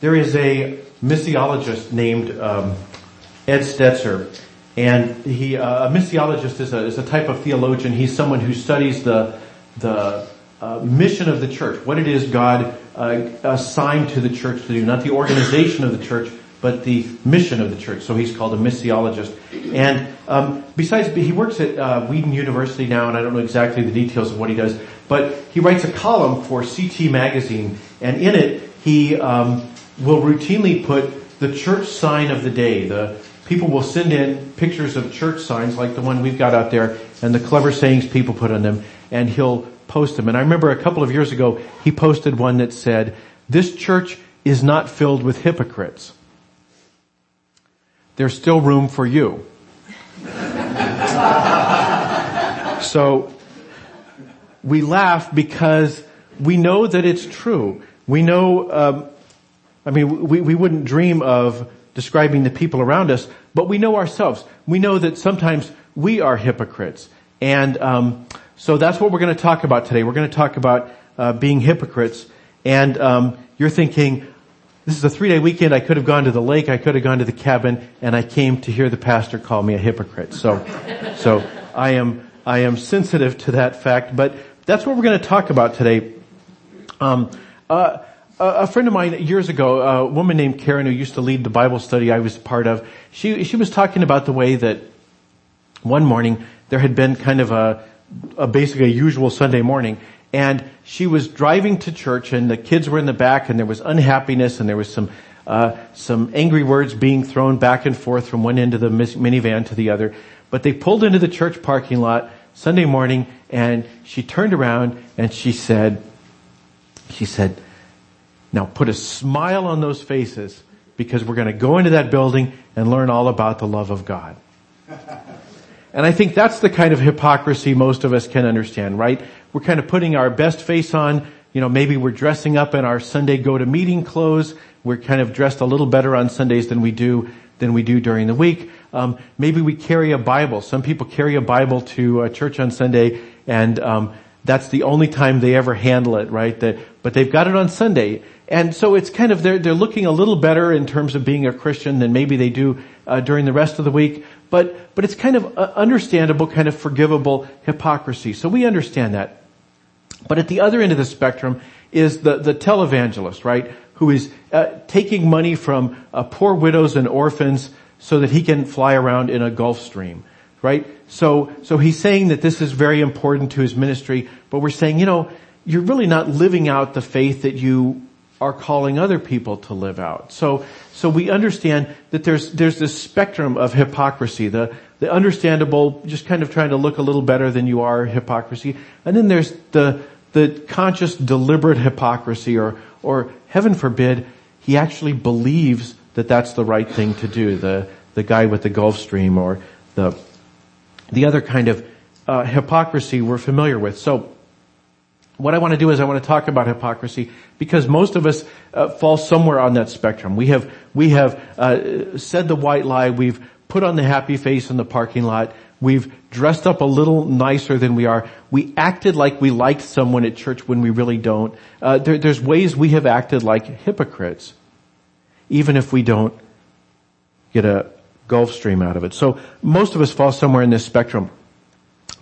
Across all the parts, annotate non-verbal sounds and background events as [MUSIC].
there is a missiologist named um, Ed Stetzer, and he uh, a missiologist is a, is a type of theologian. He's someone who studies the the uh, mission of the church, what it is God uh, assigned to the church to do, not the organization of the church, but the mission of the church. So he's called a missiologist. And um, besides, he works at uh, Wheaton University now, and I don't know exactly the details of what he does, but he writes a column for CT Magazine, and in it he um, will routinely put the church sign of the day. The people will send in pictures of church signs like the one we've got out there, and the clever sayings people put on them, and he'll post them. And I remember a couple of years ago, he posted one that said, "This church is not filled with hypocrites." there's still room for you. [LAUGHS] so we laugh because we know that it's true. We know, um, I mean, we, we wouldn't dream of describing the people around us, but we know ourselves. We know that sometimes we are hypocrites. And um, so that's what we're going to talk about today. We're going to talk about uh, being hypocrites. And um, you're thinking, this is a three day weekend. I could have gone to the lake. I could have gone to the cabin and I came to hear the pastor call me a hypocrite. So, so I am, I am sensitive to that fact, but that's what we're going to talk about today. Um, uh, a friend of mine years ago, a woman named Karen who used to lead the Bible study I was part of, she, she was talking about the way that one morning there had been kind of a, a basically a usual Sunday morning and she was driving to church and the kids were in the back and there was unhappiness and there was some uh, some angry words being thrown back and forth from one end of the minivan to the other. But they pulled into the church parking lot sunday morning and she turned around and she said she said now put a smile on those faces because we're going to go into that building and learn all about the love of god [LAUGHS] and I think that's the kind of hypocrisy most of us can understand, right? We're kind of putting our best face on, you know, maybe we're dressing up in our Sunday go to meeting clothes. We're kind of dressed a little better on Sundays than we do, than we do during the week. Um, maybe we carry a Bible. Some people carry a Bible to a church on Sunday and, um, that's the only time they ever handle it, right? That, but they've got it on Sunday. And so it's kind of, they're, they're looking a little better in terms of being a Christian than maybe they do uh, during the rest of the week. But, but it's kind of uh, understandable, kind of forgivable hypocrisy. So we understand that. But at the other end of the spectrum is the, the televangelist, right? Who is uh, taking money from uh, poor widows and orphans so that he can fly around in a Gulfstream, right? So, so he's saying that this is very important to his ministry, but we're saying, you know, you're really not living out the faith that you are calling other people to live out. So, so we understand that there's, there's this spectrum of hypocrisy, the, the understandable, just kind of trying to look a little better than you are hypocrisy. And then there's the, the conscious deliberate hypocrisy or, or heaven forbid, he actually believes that that's the right thing to do. The, the guy with the Gulfstream or the, the other kind of uh, hypocrisy we're familiar with. So what I want to do is I want to talk about hypocrisy because most of us uh, fall somewhere on that spectrum. We have we have uh, said the white lie. We've put on the happy face in the parking lot. We've dressed up a little nicer than we are. We acted like we liked someone at church when we really don't. Uh, there, there's ways we have acted like hypocrites, even if we don't get a Gulfstream out of it. So most of us fall somewhere in this spectrum.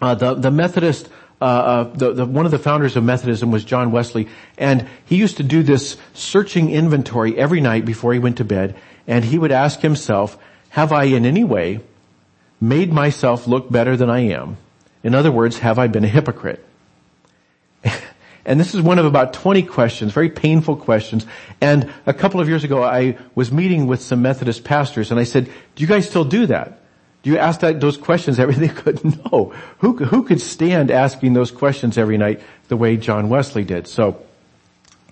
Uh, the the Methodist uh, uh, the, the, one of the founders of Methodism was John Wesley, and he used to do this searching inventory every night before he went to bed, and he would ask himself, have I in any way made myself look better than I am? In other words, have I been a hypocrite? [LAUGHS] and this is one of about 20 questions, very painful questions. And a couple of years ago, I was meeting with some Methodist pastors, and I said, do you guys still do that? You ask that, those questions every day? [LAUGHS] Could no. Who, who could stand asking those questions every night the way John Wesley did? So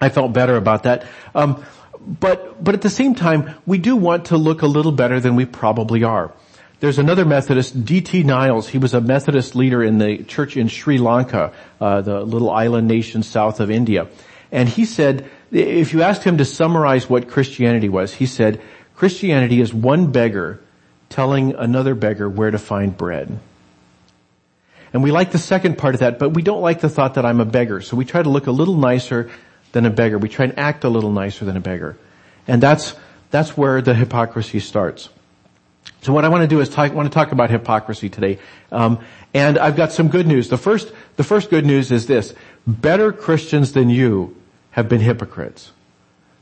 I felt better about that. Um, but but at the same time, we do want to look a little better than we probably are. There's another Methodist, D.T. Niles. He was a Methodist leader in the church in Sri Lanka, uh, the little island nation south of India. And he said, if you asked him to summarize what Christianity was, he said, Christianity is one beggar telling another beggar where to find bread. And we like the second part of that, but we don't like the thought that I'm a beggar. So we try to look a little nicer than a beggar. We try and act a little nicer than a beggar. And that's, that's where the hypocrisy starts. So what I want to do is talk, want to talk about hypocrisy today. Um, and I've got some good news. The first, the first good news is this. Better Christians than you have been hypocrites.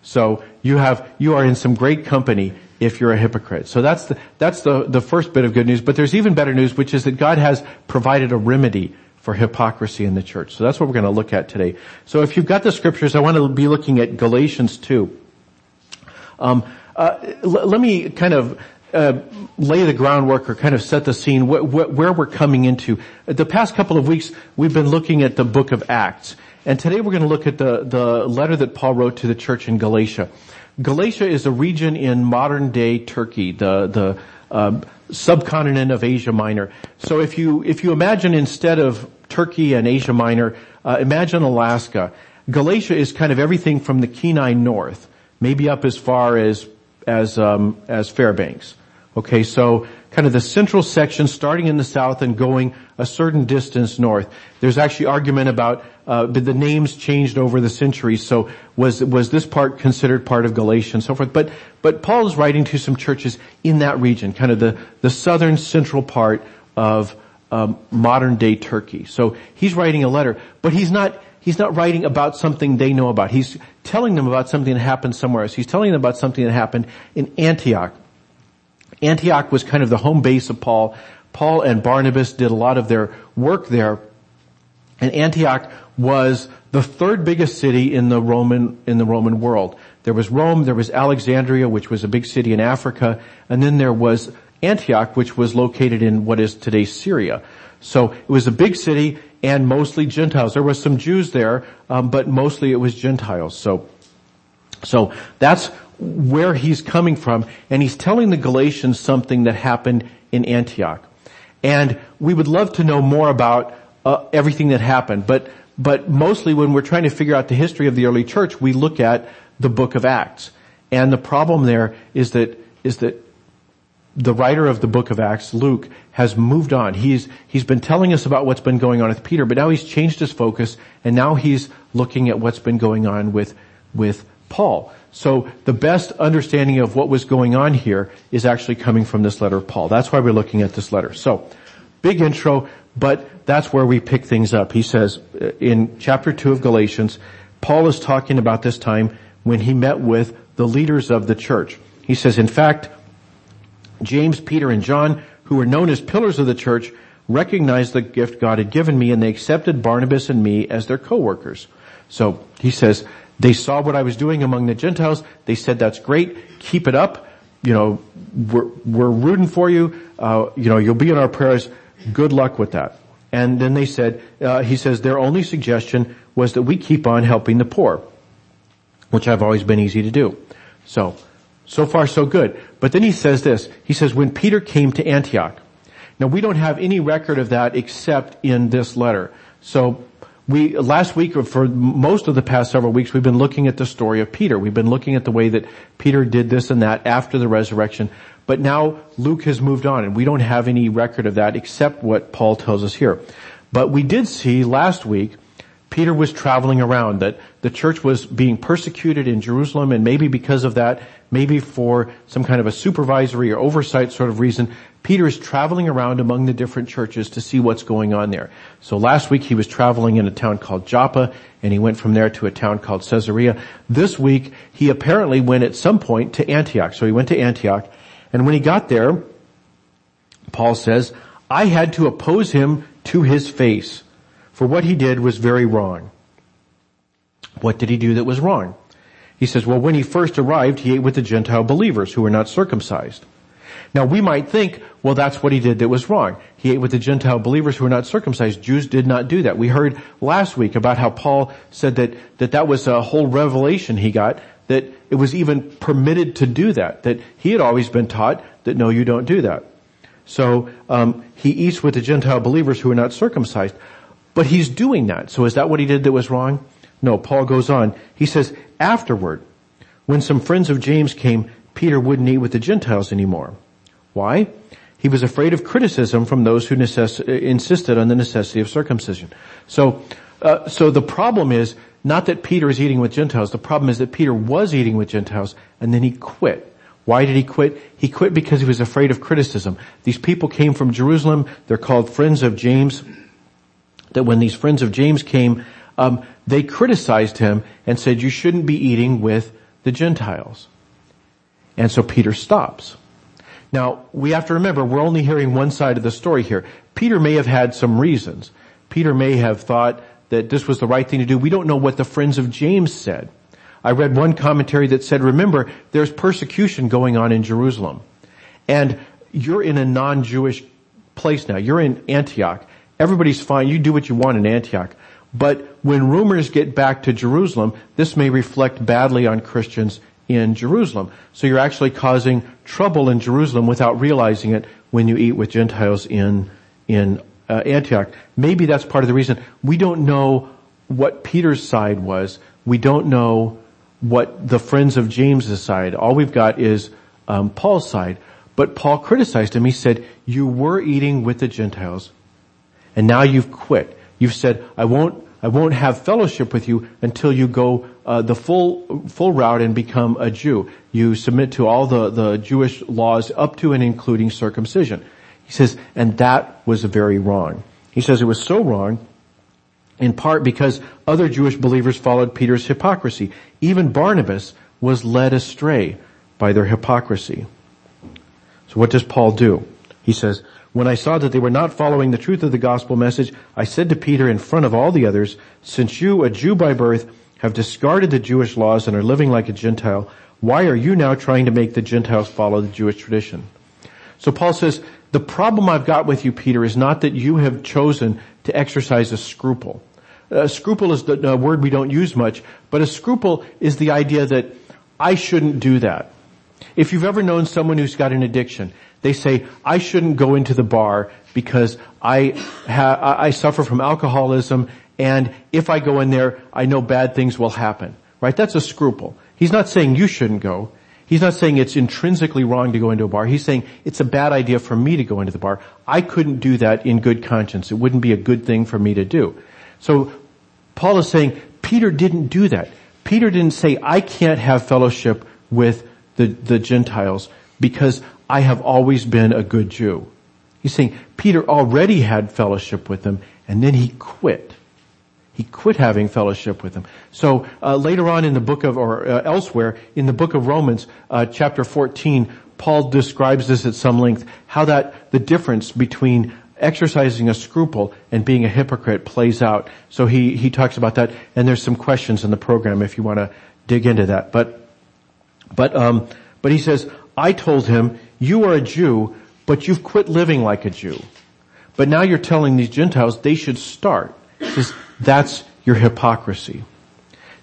So you have, you are in some great company if you're a hypocrite. So that's the, that's the, the first bit of good news. But there's even better news, which is that God has provided a remedy for hypocrisy in the church. So that's what we're going to look at today. So if you've got the scriptures, I want to be looking at Galatians 2. Um, uh, l- let me kind of uh, lay the groundwork or kind of set the scene wh- wh- where we're coming into. The past couple of weeks, we've been looking at the book of Acts. And today we're going to look at the, the letter that Paul wrote to the church in Galatia. Galatia is a region in modern day Turkey, the, the uh, subcontinent of Asia Minor. So if you, if you imagine instead of Turkey and Asia Minor, uh, imagine Alaska. Galatia is kind of everything from the Kenai north, maybe up as far as, as, um, as Fairbanks. Okay, so kind of the central section starting in the south and going a certain distance north. There's actually argument about uh, the names changed over the centuries. So was was this part considered part of Galatia and so forth? But but Paul is writing to some churches in that region, kind of the the southern central part of um, modern day Turkey. So he's writing a letter, but he's not he's not writing about something they know about. He's telling them about something that happened somewhere else. He's telling them about something that happened in Antioch. Antioch was kind of the home base of Paul. Paul and Barnabas did a lot of their work there. And Antioch was the third biggest city in the Roman, in the Roman world. There was Rome, there was Alexandria, which was a big city in Africa, and then there was Antioch, which was located in what is today Syria. So it was a big city and mostly Gentiles. There was some Jews there, um, but mostly it was Gentiles. So, so that's where he's coming from, and he's telling the Galatians something that happened in Antioch. And we would love to know more about uh, everything that happened, but but mostly when we're trying to figure out the history of the early church, we look at the book of Acts. And the problem there is that is that the writer of the book of Acts, Luke, has moved on. He's, he's been telling us about what's been going on with Peter, but now he's changed his focus and now he's looking at what's been going on with, with Paul. So the best understanding of what was going on here is actually coming from this letter of Paul. That's why we're looking at this letter. So, big intro, but that's where we pick things up. He says uh, in chapter 2 of Galatians, Paul is talking about this time when he met with the leaders of the church. He says, in fact, James, Peter, and John, who were known as pillars of the church, recognized the gift God had given me and they accepted Barnabas and me as their co-workers. So he says, they saw what I was doing among the Gentiles. They said, that's great. Keep it up. You know, we're, we're rooting for you. Uh, you know, you'll be in our prayers. Good luck with that. And then they said, uh, he says, their only suggestion was that we keep on helping the poor, which I've always been easy to do. So, so far so good. But then he says this. He says, when Peter came to Antioch. Now we don't have any record of that except in this letter. So we, last week, or for most of the past several weeks, we've been looking at the story of Peter. We've been looking at the way that Peter did this and that after the resurrection. But now Luke has moved on and we don't have any record of that except what Paul tells us here. But we did see last week Peter was traveling around, that the church was being persecuted in Jerusalem and maybe because of that, maybe for some kind of a supervisory or oversight sort of reason, Peter is traveling around among the different churches to see what's going on there. So last week he was traveling in a town called Joppa and he went from there to a town called Caesarea. This week he apparently went at some point to Antioch. So he went to Antioch and when he got there, Paul says, I had to oppose him to his face for what he did was very wrong. What did he do that was wrong? He says, well, when he first arrived, he ate with the Gentile believers who were not circumcised. Now we might think, well, that's what he did that was wrong. He ate with the Gentile believers who were not circumcised. Jews did not do that. We heard last week about how Paul said that, that that was a whole revelation he got, that it was even permitted to do that, that he had always been taught that no, you don't do that. So, um, he eats with the Gentile believers who are not circumcised. But he's doing that. So is that what he did that was wrong? No, Paul goes on. He says, afterward, when some friends of James came, Peter wouldn't eat with the Gentiles anymore. Why? He was afraid of criticism from those who necess- insisted on the necessity of circumcision. So, Uh, so the problem is not that Peter is eating with Gentiles. The problem is that Peter was eating with Gentiles and then he quit. Why did he quit? He quit because he was afraid of criticism. These people came from Jerusalem. They're called friends of James. That when these friends of James came, um, they criticized him and said, you shouldn't be eating with the Gentiles. And so Peter stops. Now, we have to remember, we're only hearing one side of the story here. Peter may have had some reasons. Peter may have thought that this was the right thing to do. We don't know what the friends of James said. I read one commentary that said, remember, there's persecution going on in Jerusalem. And you're in a non-Jewish place now. You're in Antioch. Everybody's fine. You do what you want in Antioch. But when rumors get back to Jerusalem, this may reflect badly on Christians in Jerusalem. So you're actually causing trouble in Jerusalem without realizing it when you eat with Gentiles in, in uh, Antioch. Maybe that's part of the reason. We don't know what Peter's side was. We don't know what the friends of James's side. All we've got is um, Paul's side. But Paul criticized him. He said, "You were eating with the Gentiles, and now you've quit. You've said, I won't, I won't have fellowship with you until you go uh, the full full route and become a Jew. You submit to all the the Jewish laws up to and including circumcision." He says, and that was very wrong. He says it was so wrong in part because other Jewish believers followed Peter's hypocrisy. Even Barnabas was led astray by their hypocrisy. So what does Paul do? He says, when I saw that they were not following the truth of the gospel message, I said to Peter in front of all the others, since you, a Jew by birth, have discarded the Jewish laws and are living like a Gentile, why are you now trying to make the Gentiles follow the Jewish tradition? So Paul says, the problem I've got with you, Peter, is not that you have chosen to exercise a scruple. A scruple is the word we don't use much, but a scruple is the idea that I shouldn't do that. If you've ever known someone who's got an addiction, they say, I shouldn't go into the bar because I, ha- I suffer from alcoholism and if I go in there, I know bad things will happen. Right? That's a scruple. He's not saying you shouldn't go. He's not saying it's intrinsically wrong to go into a bar. He's saying it's a bad idea for me to go into the bar. I couldn't do that in good conscience. It wouldn't be a good thing for me to do. So Paul is saying Peter didn't do that. Peter didn't say I can't have fellowship with the, the Gentiles because I have always been a good Jew. He's saying Peter already had fellowship with them and then he quit. He quit having fellowship with them. So uh, later on in the book of, or uh, elsewhere in the book of Romans, uh, chapter 14, Paul describes this at some length, how that the difference between exercising a scruple and being a hypocrite plays out. So he he talks about that, and there's some questions in the program if you want to dig into that. But but um, but he says, I told him, you are a Jew, but you've quit living like a Jew. But now you're telling these Gentiles they should start. Says, that's your hypocrisy.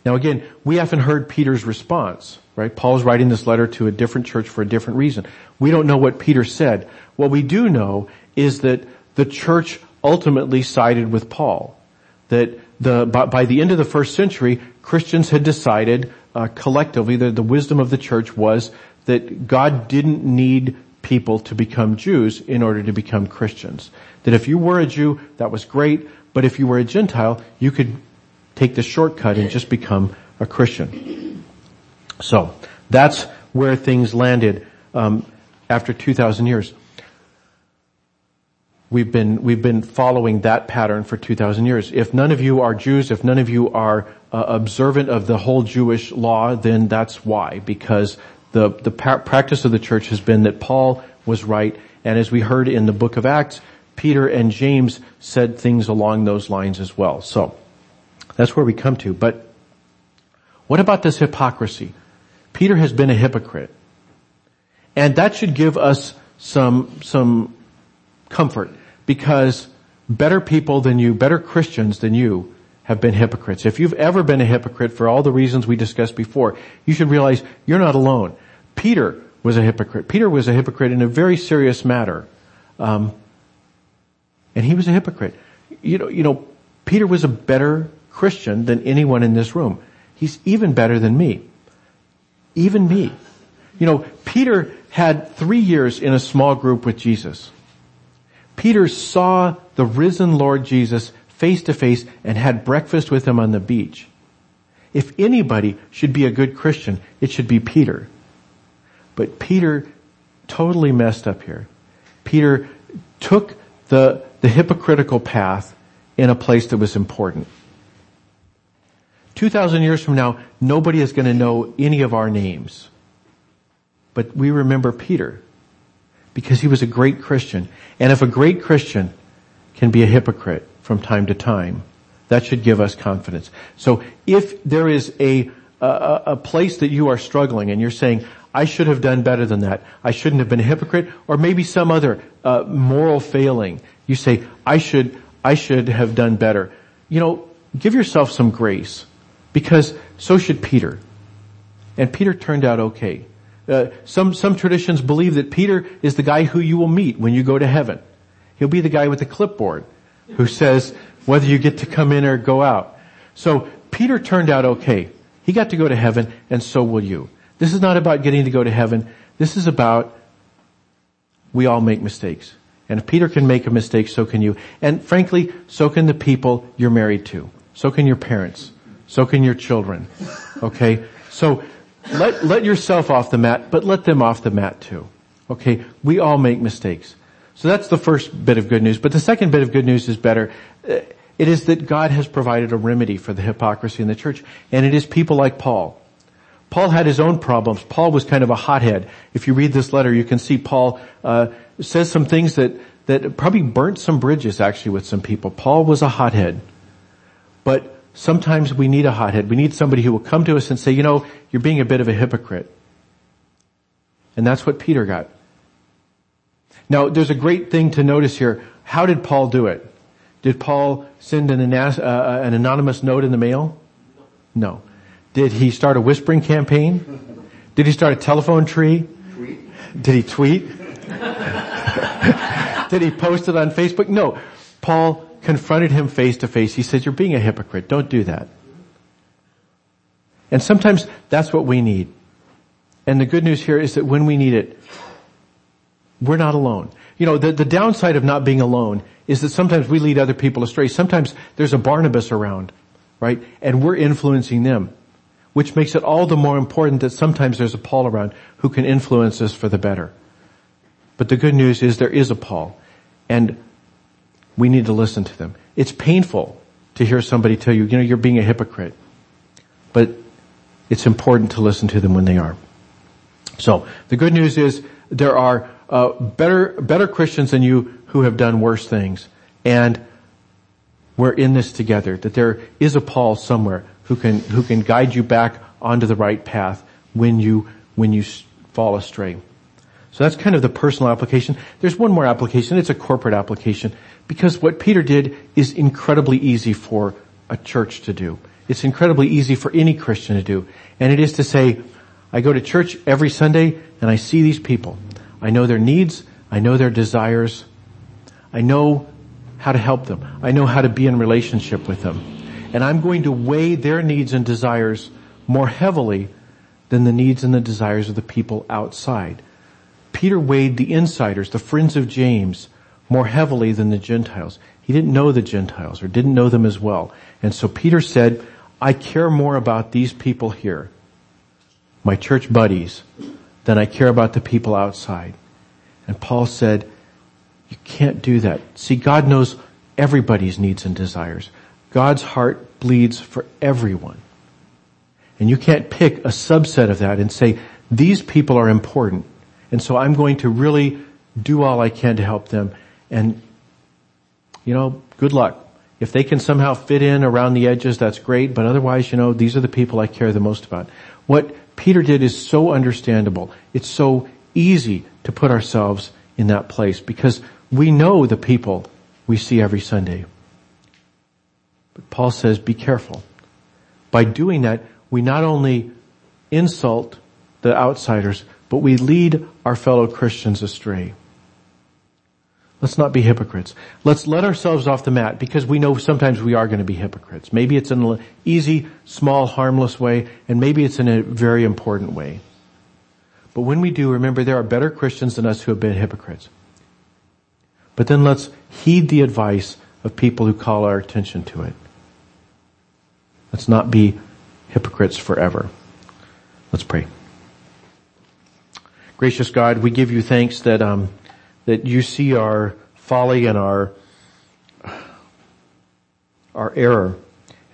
Now again, we haven't heard Peter's response, right? Paul's writing this letter to a different church for a different reason. We don't know what Peter said. What we do know is that the church ultimately sided with Paul. That the, by, by the end of the first century, Christians had decided uh, collectively that the wisdom of the church was that God didn't need people to become Jews in order to become Christians. That if you were a Jew, that was great, but if you were a Gentile, you could take the shortcut and just become a Christian. So, that's where things landed um, after 2,000 years. We've been, we've been following that pattern for 2,000 years. If none of you are Jews, if none of you are uh, observant of the whole Jewish law, then that's why. Because the, the practice of the church has been that Paul was right, and as we heard in the book of Acts, Peter and James said things along those lines as well. So, that's where we come to. But, what about this hypocrisy? Peter has been a hypocrite. And that should give us some, some comfort because better people than you, better Christians than you have been hypocrites. If you've ever been a hypocrite for all the reasons we discussed before, you should realize you're not alone. Peter was a hypocrite. Peter was a hypocrite in a very serious matter. Um, and he was a hypocrite. You know, you know, Peter was a better Christian than anyone in this room. He's even better than me. Even me. You know, Peter had three years in a small group with Jesus. Peter saw the risen Lord Jesus face to face and had breakfast with him on the beach. If anybody should be a good Christian, it should be Peter. But Peter totally messed up here. Peter took the, the hypocritical path in a place that was important. 2,000 years from now, nobody is going to know any of our names. But we remember Peter because he was a great Christian. And if a great Christian can be a hypocrite from time to time, that should give us confidence. So if there is a, a, a place that you are struggling and you're saying, I should have done better than that. I shouldn't have been a hypocrite, or maybe some other uh, moral failing. You say, I should, I should have done better. You know, give yourself some grace, because so should Peter. And Peter turned out okay. Uh, some some traditions believe that Peter is the guy who you will meet when you go to heaven. He'll be the guy with the clipboard who says whether you get to come in or go out. So Peter turned out okay. He got to go to heaven, and so will you. This is not about getting to go to heaven. This is about we all make mistakes. And if Peter can make a mistake, so can you. And frankly, so can the people you're married to. So can your parents. So can your children. Okay? So let, let yourself off the mat, but let them off the mat too. Okay? We all make mistakes. So that's the first bit of good news. But the second bit of good news is better. It is that God has provided a remedy for the hypocrisy in the church. And it is people like Paul. Paul had his own problems. Paul was kind of a hothead. If you read this letter, you can see Paul uh, says some things that that probably burnt some bridges actually with some people. Paul was a hothead, but sometimes we need a hothead. We need somebody who will come to us and say, you know, you're being a bit of a hypocrite. And that's what Peter got. Now, there's a great thing to notice here. How did Paul do it? Did Paul send an, uh, uh, an anonymous note in the mail? No. Did he start a whispering campaign? Did he start a telephone tree? Tweet. Did he tweet? [LAUGHS] Did he post it on Facebook? No. Paul confronted him face to face. He said, you're being a hypocrite. Don't do that. And sometimes that's what we need. And the good news here is that when we need it, we're not alone. You know, the, the downside of not being alone is that sometimes we lead other people astray. Sometimes there's a Barnabas around, right? And we're influencing them, which makes it all the more important that sometimes there's a Paul around who can influence us for the better. But the good news is there is a Paul and we need to listen to them. It's painful to hear somebody tell you, you know, you're being a hypocrite. But it's important to listen to them when they are. So, the good news is there are uh, better, better Christians than you who have done worse things. And we're in this together, that there is a Paul somewhere who can, who can guide you back onto the right path when you, when you fall astray. So that's kind of the personal application. There's one more application. It's a corporate application because what Peter did is incredibly easy for a church to do. It's incredibly easy for any Christian to do. And it is to say, I go to church every Sunday and I see these people. I know their needs. I know their desires. I know how to help them. I know how to be in relationship with them. And I'm going to weigh their needs and desires more heavily than the needs and the desires of the people outside. Peter weighed the insiders, the friends of James, more heavily than the Gentiles. He didn't know the Gentiles or didn't know them as well. And so Peter said, I care more about these people here, my church buddies, than I care about the people outside. And Paul said, you can't do that. See, God knows everybody's needs and desires. God's heart bleeds for everyone. And you can't pick a subset of that and say, these people are important. And so I'm going to really do all I can to help them. And, you know, good luck. If they can somehow fit in around the edges, that's great. But otherwise, you know, these are the people I care the most about. What Peter did is so understandable. It's so easy to put ourselves in that place because we know the people we see every Sunday. But Paul says, be careful. By doing that, we not only insult the outsiders, but we lead our fellow Christians astray. Let's not be hypocrites. Let's let ourselves off the mat because we know sometimes we are going to be hypocrites. Maybe it's in an easy, small, harmless way, and maybe it's in a very important way. But when we do, remember there are better Christians than us who have been hypocrites. But then let's heed the advice of people who call our attention to it. Let's not be hypocrites forever. Let's pray. Gracious God, we give you thanks that um, that you see our folly and our our error,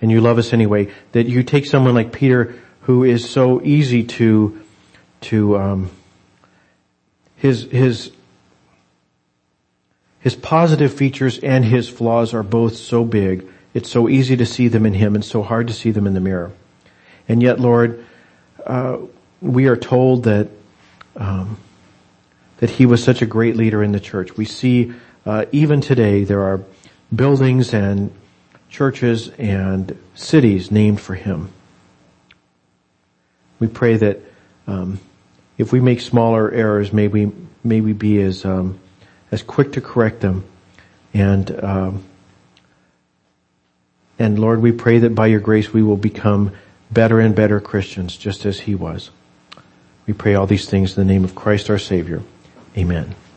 and you love us anyway. That you take someone like Peter, who is so easy to to um, his his his positive features and his flaws are both so big. It's so easy to see them in him and so hard to see them in the mirror. And yet, Lord, uh, we are told that um, that he was such a great leader in the church. We see uh, even today there are buildings and churches and cities named for him. We pray that um, if we make smaller errors, may we may we be as um, as quick to correct them, and um, and Lord, we pray that by Your grace we will become better and better Christians, just as He was. We pray all these things in the name of Christ our Savior. Amen.